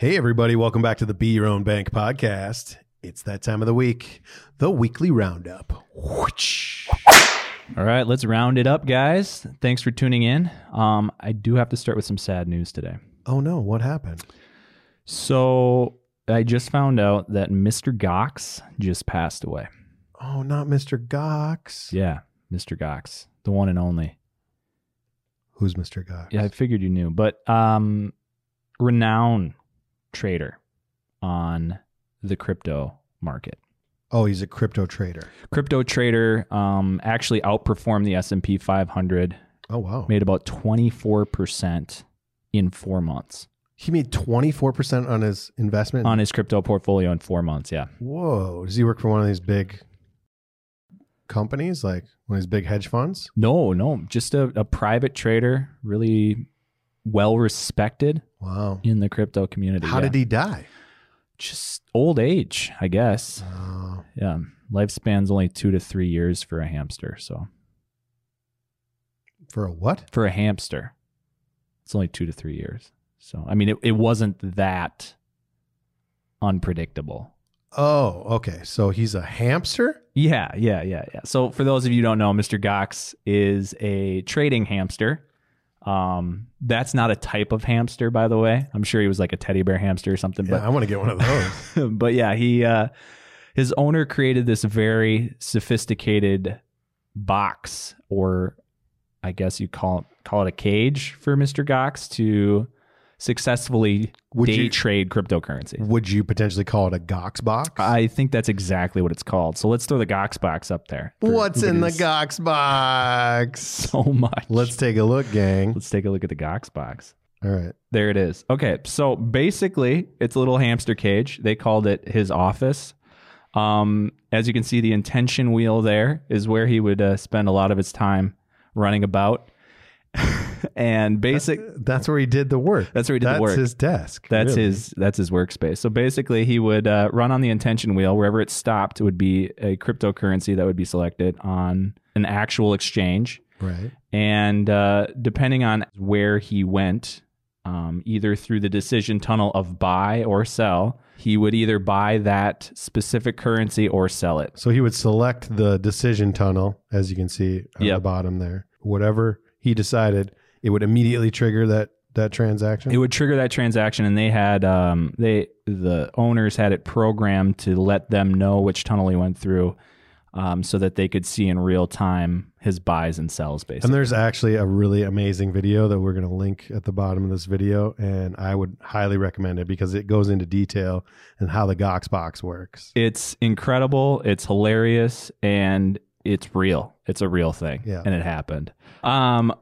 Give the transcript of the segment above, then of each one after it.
Hey, everybody, welcome back to the Be Your Own Bank podcast. It's that time of the week, the weekly roundup. Whoosh. All right, let's round it up, guys. Thanks for tuning in. Um, I do have to start with some sad news today. Oh no, what happened? So I just found out that Mr. Goxx just passed away. Oh, not Mr. Goxx. Yeah, Mr. Goxx, the one and only. Who's Mr. Goxx? Yeah, I figured you knew, but um, renowned trader on the crypto market. Oh, he's a crypto trader. Crypto trader um, actually outperformed the S and P 500. Oh wow. Made about 24 percent in four months He made 24% on his investment. on his crypto portfolio in four months. Yeah. Whoa. Does he work for one of these big companies, like one of these big hedge funds? No, no, just a, a private trader, really well respected Wow. in the crypto community. How did he die? Just old age, I guess. Oh, Yeah. Lifespan's only two to three years for a hamster. So for a what? for a hamster, it's only two to three years. So, I mean, it, it wasn't that unpredictable. Oh, okay. So he's a hamster? Yeah, yeah, yeah, yeah. So for those of you who don't know, Mr. Goxx is a trading hamster. Um, that's not a type of hamster, by the way. I'm sure he was like a teddy bear hamster or something. Yeah, I want to get one of those. But but yeah, he uh, his owner created this very sophisticated box, or I guess you call call it a cage for Mr. Goxx to successfully Would day you- trade cryptocurrency. Would you potentially call it a Goxx box? I think that's exactly what it's called. So let's throw the Goxx box up there. What's in the Goxx box? So much. Let's take a look, gang. let's take a look at the Goxx box. All right. There it is. Okay, so basically, it's a little hamster cage. They called it his office. Um, as you can see, the intention wheel there is where he would uh, spend a lot of his time running about. and basic, That's where he did the work. That's where he did the That's work. his desk. that's really. his that's his workspace. So basically, he would uh, run on the intention wheel wherever it stopped. It would be a cryptocurrency that would be selected on an actual exchange. Right. and uh, depending on where he went, um, either through the decision tunnel of buy or sell, he would either buy that specific currency or sell it. So he would select the decision tunnel, as you can see on the bottom there. Whatever he decided, it would immediately trigger that that transaction. It would trigger that transaction, and they had um, they the owners had it programmed to let them know which tunnel he went through, um, so that they could see in real time his buys and sells. and there's actually a really amazing video that we're going to link at the bottom of this video, and I would highly recommend it because it goes into detail and how the Goxx box works. it's incredible it's hilarious and it's real it's a real thing Yeah. and it happened um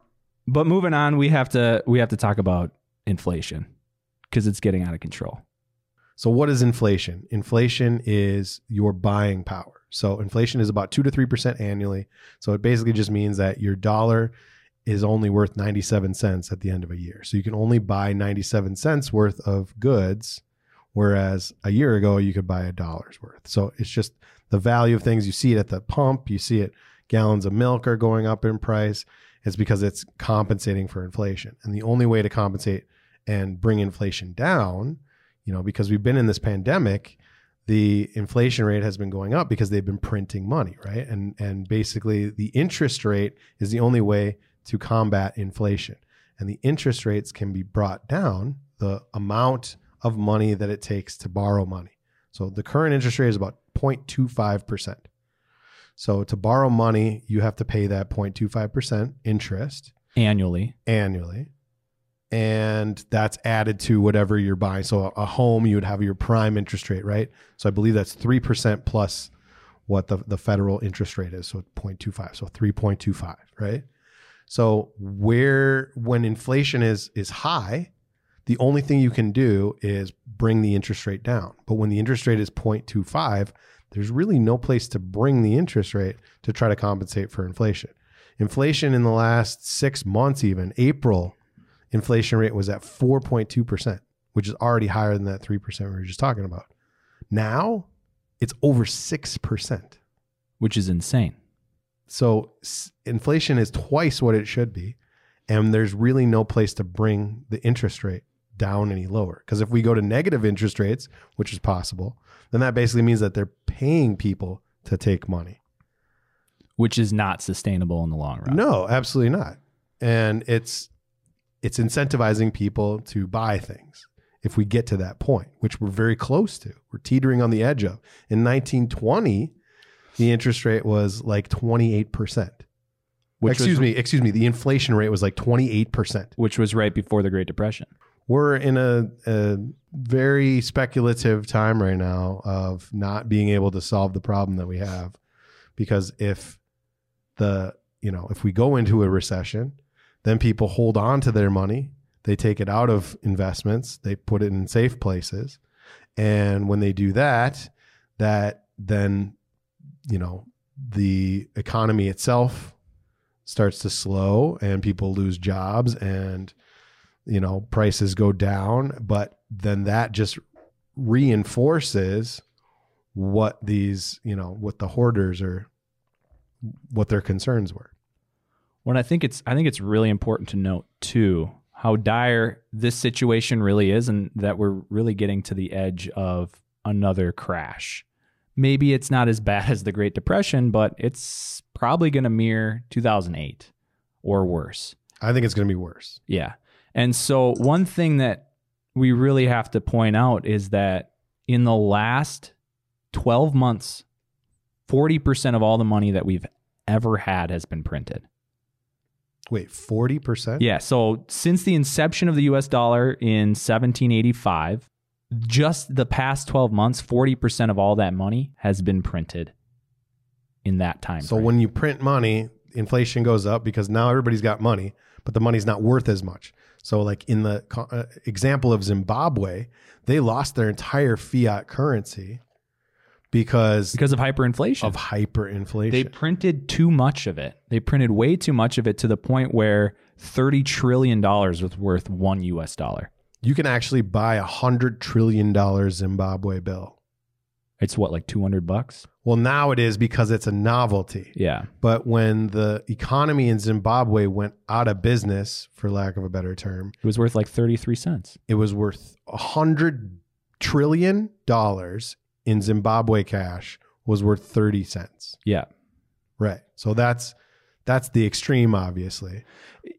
but moving on we have to we have to talk about inflation because it's getting out of control So, what is inflation? Inflation is your buying power. So, inflation is about 2 to 3% annually. So, it basically just means that your dollar is only worth 97 cents at the end of a year. So, you can only buy 97 cents worth of goods, whereas a year ago, you could buy a dollar's worth. So, it's just the value of things. You see it at the pump, you see it, gallons of milk are going up in price. It's because it's compensating for inflation. And the only way to compensate and bring inflation down you know, because we've been in this pandemic, the inflation rate has been going up because they've been printing money, right? And and basically the interest rate is the only way to combat inflation. And the interest rates can be brought down the amount of money that it takes to borrow money. So the current interest rate is about 0.25%. So to borrow money, you have to pay that 0.25% interest annually annually. And that's added to whatever you're buying. So a home, you would have your prime interest rate, right? So I believe that's 3% plus what the, the federal interest rate is. So 0.25. So 3.25, right? So where when inflation is is high, the only thing you can do is bring the interest rate down. But when the interest rate is 0.25, there's really no place to bring the interest rate to try to compensate for inflation. Inflation in the last six months, even April, inflation rate was at 4.2%, which is already higher than that 3% we were just talking about. Now it's over 6%. which is insane So s- inflation is twice what it should be. And there's really no place to bring the interest rate down any lower. Because if we go to negative interest rates, which is possible, then that basically means that they're paying people to take money. which is not sustainable in the long run. No, absolutely not. And it's it's incentivizing people to buy things if we get to that point, which we're very close to. We're teetering on the edge of. In 1920, the interest rate was like 28%. Which excuse was, me, excuse me, the inflation rate was like 28%. Which was right before the Great Depression. We're in a, a very speculative time right now of not being able to solve the problem that we have. Because if the you know if we go into a recession then people hold on to their money. They take it out of investments. They put it in safe places. And when they do that that then you know the economy itself starts to slow and people lose jobs and you know prices go down but then that just reinforces what these you know what the hoarders are what their concerns were When I think it's I think it's really important to note too how dire this situation really is and that we're really getting to the edge of another crash. Maybe it's not as bad as the Great Depression, but it's probably going to mirror 2008 or worse. i think it's going to be worse Yeah. And so one thing that we really have to point out is that in the last 12 months, 40% of all the money that we've ever had has been printed. wait 40% Yeah. So since the inception of the US dollar in 1785, just the past 12 months, 40% of all that money has been printed in that time. so frame. when you print money inflation goes up because now everybody's got money but the money's not worth as much so like in the co- uh, example of zimbabwe they lost their entire fiat currency because, because of hyperinflation. of hyperinflation They printed too much of it. They printed way too much of it to the point where $30 trillion was worth one US dollar. you can actually buy a hundred trillion dollar zimbabwe bill It's what, like 200 bucks? well now it is because it's a novelty Yeah. But when the economy in Zimbabwe went out of business, for lack of a better term, It was worth like 33 cents. it was worth a hundred trillion dollars in Zimbabwe cash was worth 30 cents. Yeah. Right. So that's that's the extreme, obviously.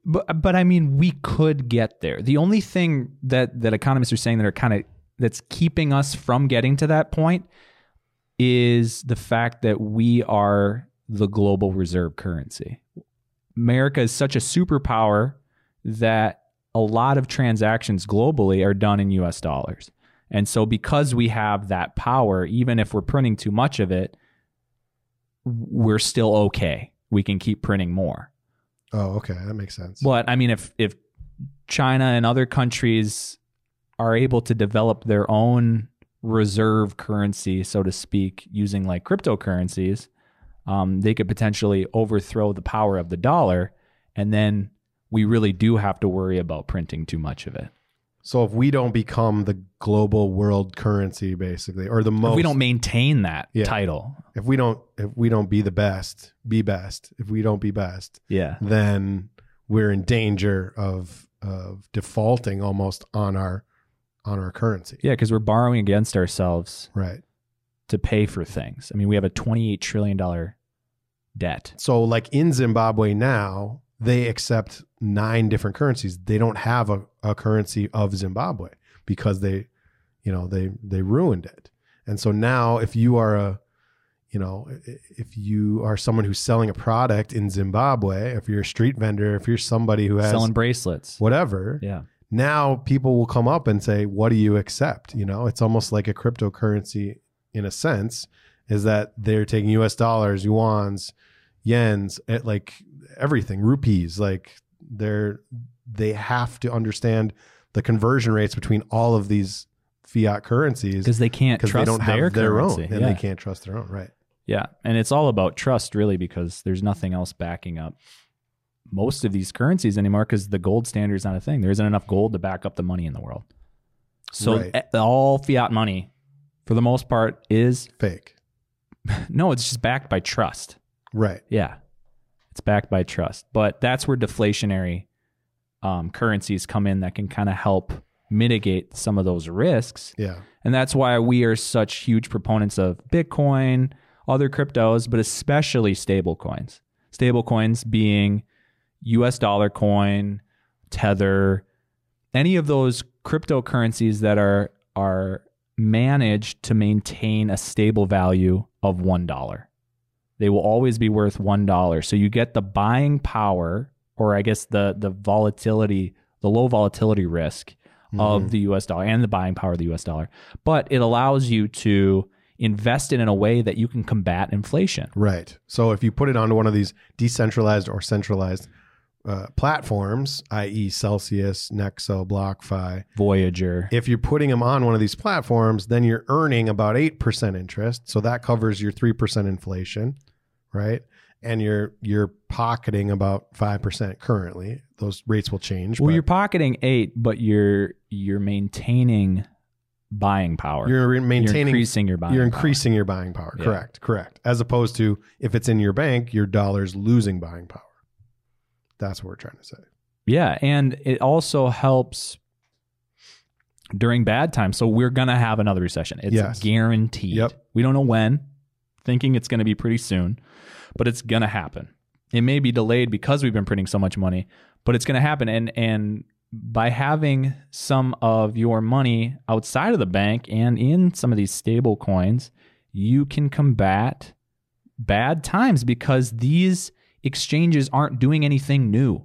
But but I mean, we could get there. The only thing that that economists are saying that are kind of that's keeping us from getting to that point is the fact that we are the global reserve currency. America is such a superpower that a lot of transactions globally are done in US dollars. And so because we have that power, even if we're printing too much of it, we're still okay. We can keep printing more. Oh, okay. That makes sense. But I mean, if if China and other countries are able to develop their own reserve currency, so to speak, using like cryptocurrencies, um, they could potentially overthrow the power of the dollar, and then we really do have to worry about printing too much of it. So if we don't become the global world currency, basically, or the most, If we don't maintain that Yeah. title, if we don't, if we don't be the best, be best. If we don't be best, yeah, then we're in danger of of defaulting almost on our on our currency. yeah, because we're borrowing against ourselves Right. to pay for things. I mean, we have a twenty-eight trillion dollar debt. So like in Zimbabwe now, they accept nine different currencies. They don't have a, a currency of Zimbabwe because they, you know, they they ruined it. And so now if you are a you know, i- if you are someone who's selling a product in Zimbabwe, if you're a street vendor, if you're somebody who has Selling bracelets. whatever, Yeah. Now people will come up and say, "What do you accept?" You know, it's almost like a cryptocurrency in a sense, is that they're taking U.S. dollars, yuan's, yens, eh, like everything, rupees. Like they're they have to understand the conversion rates between all of these fiat currencies because they can't trust they don't their, have their currency. own, and yeah. they can't trust their own. Right. yeah, and it's all about trust, really, because there's nothing else backing up most of these currencies anymore. Because the gold standard is not a thing. There isn't enough gold to back up the money in the world. So Right. all fiat money, for the most part, is Fake. no, it's just backed by trust. Right. Yeah, it's backed by trust. But that's where deflationary um, currencies come in that can kind of help mitigate some of those risks. Yeah. And that's why we are such huge proponents of Bitcoin, other cryptos, but especially stable coins. Stable coins being US dollar coin, Tether, any of those cryptocurrencies that are are managed to maintain a stable value of $1. They will always be worth $1. So you get the buying power or I guess the the volatility, the low volatility risk of mm-hmm. the US dollar and the buying power of the US dollar. But it allows you to invest it in a way that you can combat inflation. Right. So if you put it onto one of these decentralized or centralized uh, platforms, i.e., Celsius, Nexo, BlockFi, Voyager. if you're putting them on one of these platforms, then you're earning about 8% interest. So that covers your 3% inflation, right? And you're you're pocketing about 5% currently. Those rates will change. Well, but you're pocketing 8, but you're you're maintaining buying power. you're re- You're maintaining increasing your buying you're power. increasing your buying power. Yeah. Correct. Correct. As opposed to if it's in your bank, your dollar's losing buying power. That's what we're trying to say. Yeah, and it also helps during bad times. So we're going to have another recession. It's Yes. guaranteed. Yep. We don't know when. Thinking it's going to be pretty soon, but it's going to happen. It may be delayed because we've been printing so much money, but it's going to happen and and by having some of your money outside of the bank and in some of these stable coins, you can combat bad times because these exchanges aren't doing anything new.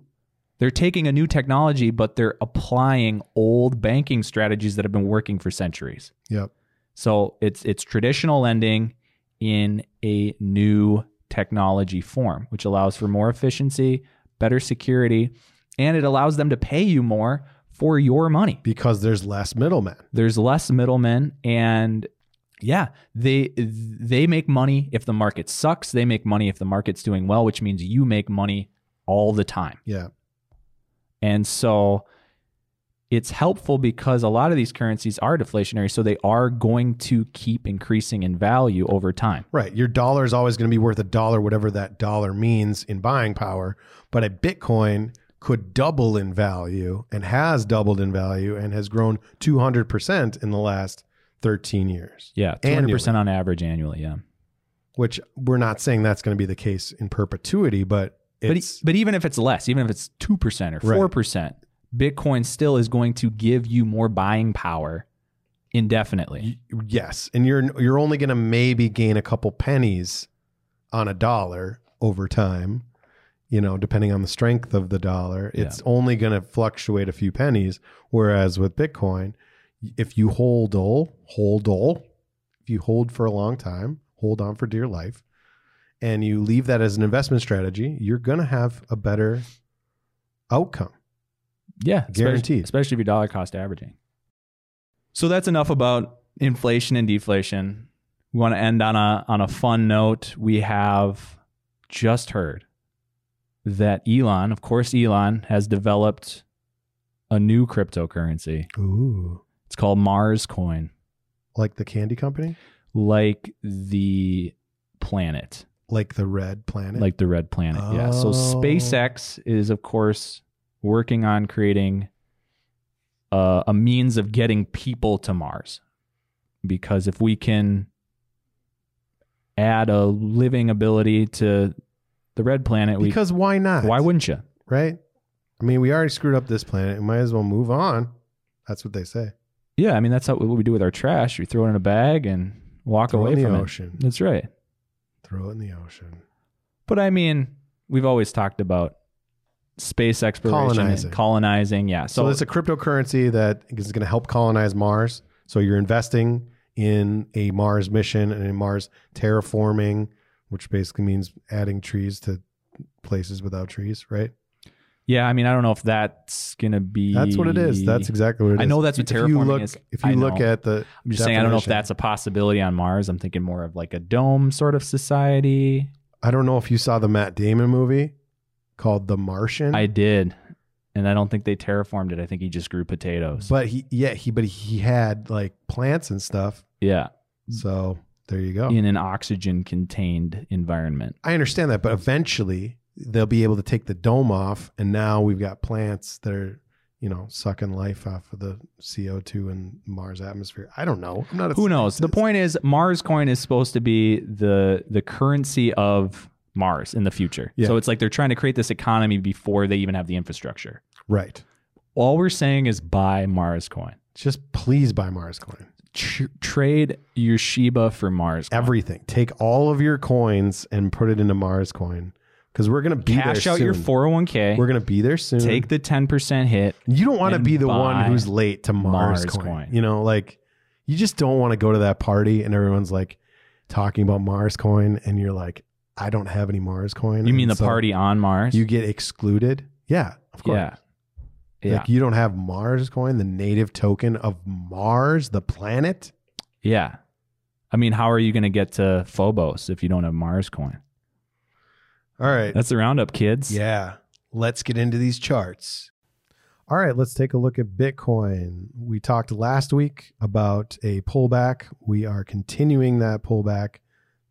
They're taking a new technology, but they're applying old banking strategies that have been working for centuries. Yep. So it's it's traditional lending in a new technology form, which allows for more efficiency, better security, and it allows them to pay you more for your money. Because there's less middlemen. There's less middlemen and yeah, they they make money if the market sucks, they make money if the market's doing well, which means you make money all the time. Yeah. And so it's helpful because a lot of these currencies are deflationary, so they are going to keep increasing in value over time. Right. Your dollar is always going to be worth a dollar, whatever that dollar means in buying power. But a Bitcoin could double in value and has doubled in value and has grown 200% in the last 13 years, Yeah, 200% on average annually, yeah. which we're not saying that's going to be the case in perpetuity, but But, e- it's but even if it's less, even if it's 2% or 4%, Bitcoin still is going to give you more buying power indefinitely. yes. And you're you're only going to maybe gain a couple pennies on a dollar over time. You know, depending on the strength of the dollar, it's only going to fluctuate a few pennies. Whereas with Bitcoin, if you hold all, hold all, if you hold for a long time, hold on for dear life, and you leave that as an investment strategy, you're going to have a better outcome. Yeah, especially- Guaranteed. Especially if you're dollar cost averaging. So that's enough about inflation and deflation. We want to end on a on a fun note. We have just heard that Elon, of course, Elon has developed a new cryptocurrency. Ooh, It's called Mars Coin, like the candy company, like the planet, like the red planet. like the red planet. Yeah. So Oh. SpaceX is, of course, working on creating uh, a means of getting people to Mars. Because if we can add a living ability to the red planet, we because why not? why wouldn't you? right? I mean, we already screwed up this planet. We might as well move on. That's what they say. Yeah, I mean that's how, what we do with our trash. We throw it in a bag and walk Throw it away in the ocean. it. That's right. Throw it in the ocean. But I mean, we've always talked about space exploration, Colonizing. and colonizing. Yeah. So, So, it's a cryptocurrency that is going to help colonize Mars. So you're investing in a Mars mission and in Mars terraforming, which basically means adding trees to places without trees, right? Yeah, I mean, I don't know if that's gonna be. That's what it is. That's exactly what it is. I know that's what If you terraforming look, is. If you I look know. at the, I'm just saying, I don't know if that's a possibility on Mars. I'm thinking more of like a dome sort of society. I don't know if you saw the Matt Damon movie called The Martian. I did, and I don't think they terraformed it. I think he just grew potatoes. but he, yeah, he, but he had like plants and stuff. yeah, So there you go. in an oxygen-contained environment. I understand that, but eventually they'll be able to take the dome off, and now we've got plants that are, you know, sucking life off of the CO2 in Mars atmosphere. I don't know. I'm not a Who knows? The point is, Mars coin is supposed to be the the currency of Mars in the future. Yeah. So it's like they're trying to create this economy before they even have the infrastructure. Right. All we're saying is buy Mars coin. Just please buy Mars coin. Tr- trade your Shiba for Mars. Coin. Everything. Take all of your coins and put it into Mars coin because we're gonna be Cash there out your 401k. We're gonna be there soon. take the 10% hit. You don't want to be the one who's late to Mars, Mars coin. coin. You know, like you just don't want to go to that party and everyone's like talking about Mars coin and you're like, I don't have any Mars coin. You mean And the so party on Mars? You get excluded. Yeah, of course. yeah. Yeah. Like you don't have Mars coin, the native token of Mars, the planet. yeah. I mean, how are you going to get to Phobos if you don't have Mars coin? All right. That's the roundup, kids. Yeah. Let's get into these charts. All right, let's take a look at Bitcoin. We talked last week about a pullback. We are continuing that pullback.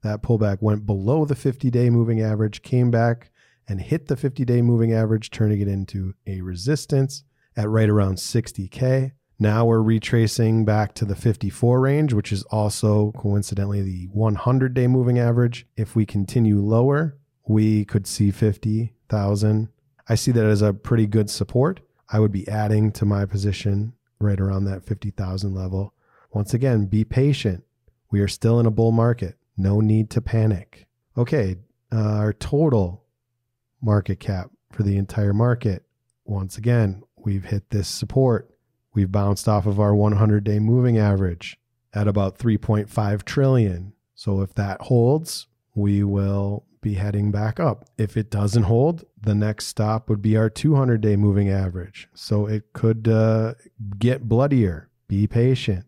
That pullback went below the 50 day moving average, came back and hit the 50 day moving average, turning it into a resistance at right around 60K. Now we're retracing back to the 54 range, which is also coincidentally the 100 day moving average. If we continue lower, we could see 50,000. I see that as a pretty good support. I would be adding to my position right around that 50,000 level. Once again, be patient. We are still in a bull market. No need to panic. Okay, uh, our total market cap for the entire market. Once again, we've hit this support. We've bounced off of our 100 day moving average at about 3.5 trillion. So if that holds, we will be heading back up. If it doesn't hold, the next stop would be our 200 day moving average. So it could uh, get bloodier. Be patient.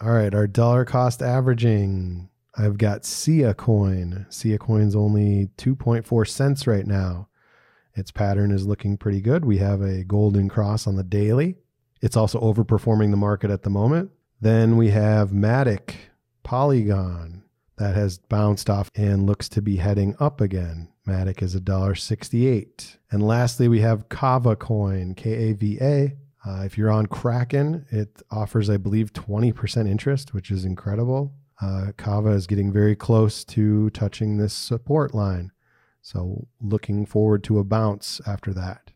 All right, our dollar cost averaging. I've got Sia coin. Sia coin's only 2.4 cents right now. Its pattern is looking pretty good. We have a golden cross on the daily. It's also overperforming the market at the moment. Then we have Matic Polygon that has bounced off and looks to be heading up again. Matic is $1.68. And lastly, we have Kava coin, K A V A. Uh, if you're on Kraken, it offers, I believe, 20% interest, which is incredible. Uh, Kava is getting very close to touching this support line. So, looking forward to a bounce after that.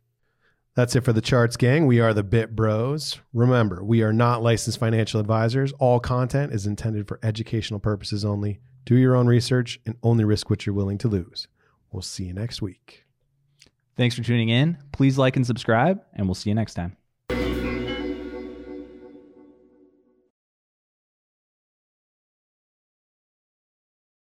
That's it for the charts, gang. We are the Bit Bros. Remember, we are not licensed financial advisors. All content is intended for educational purposes only. Do your own research and only risk what you're willing to lose. We'll see you next week. Thanks for tuning in. Please like and subscribe, and we'll see you next time.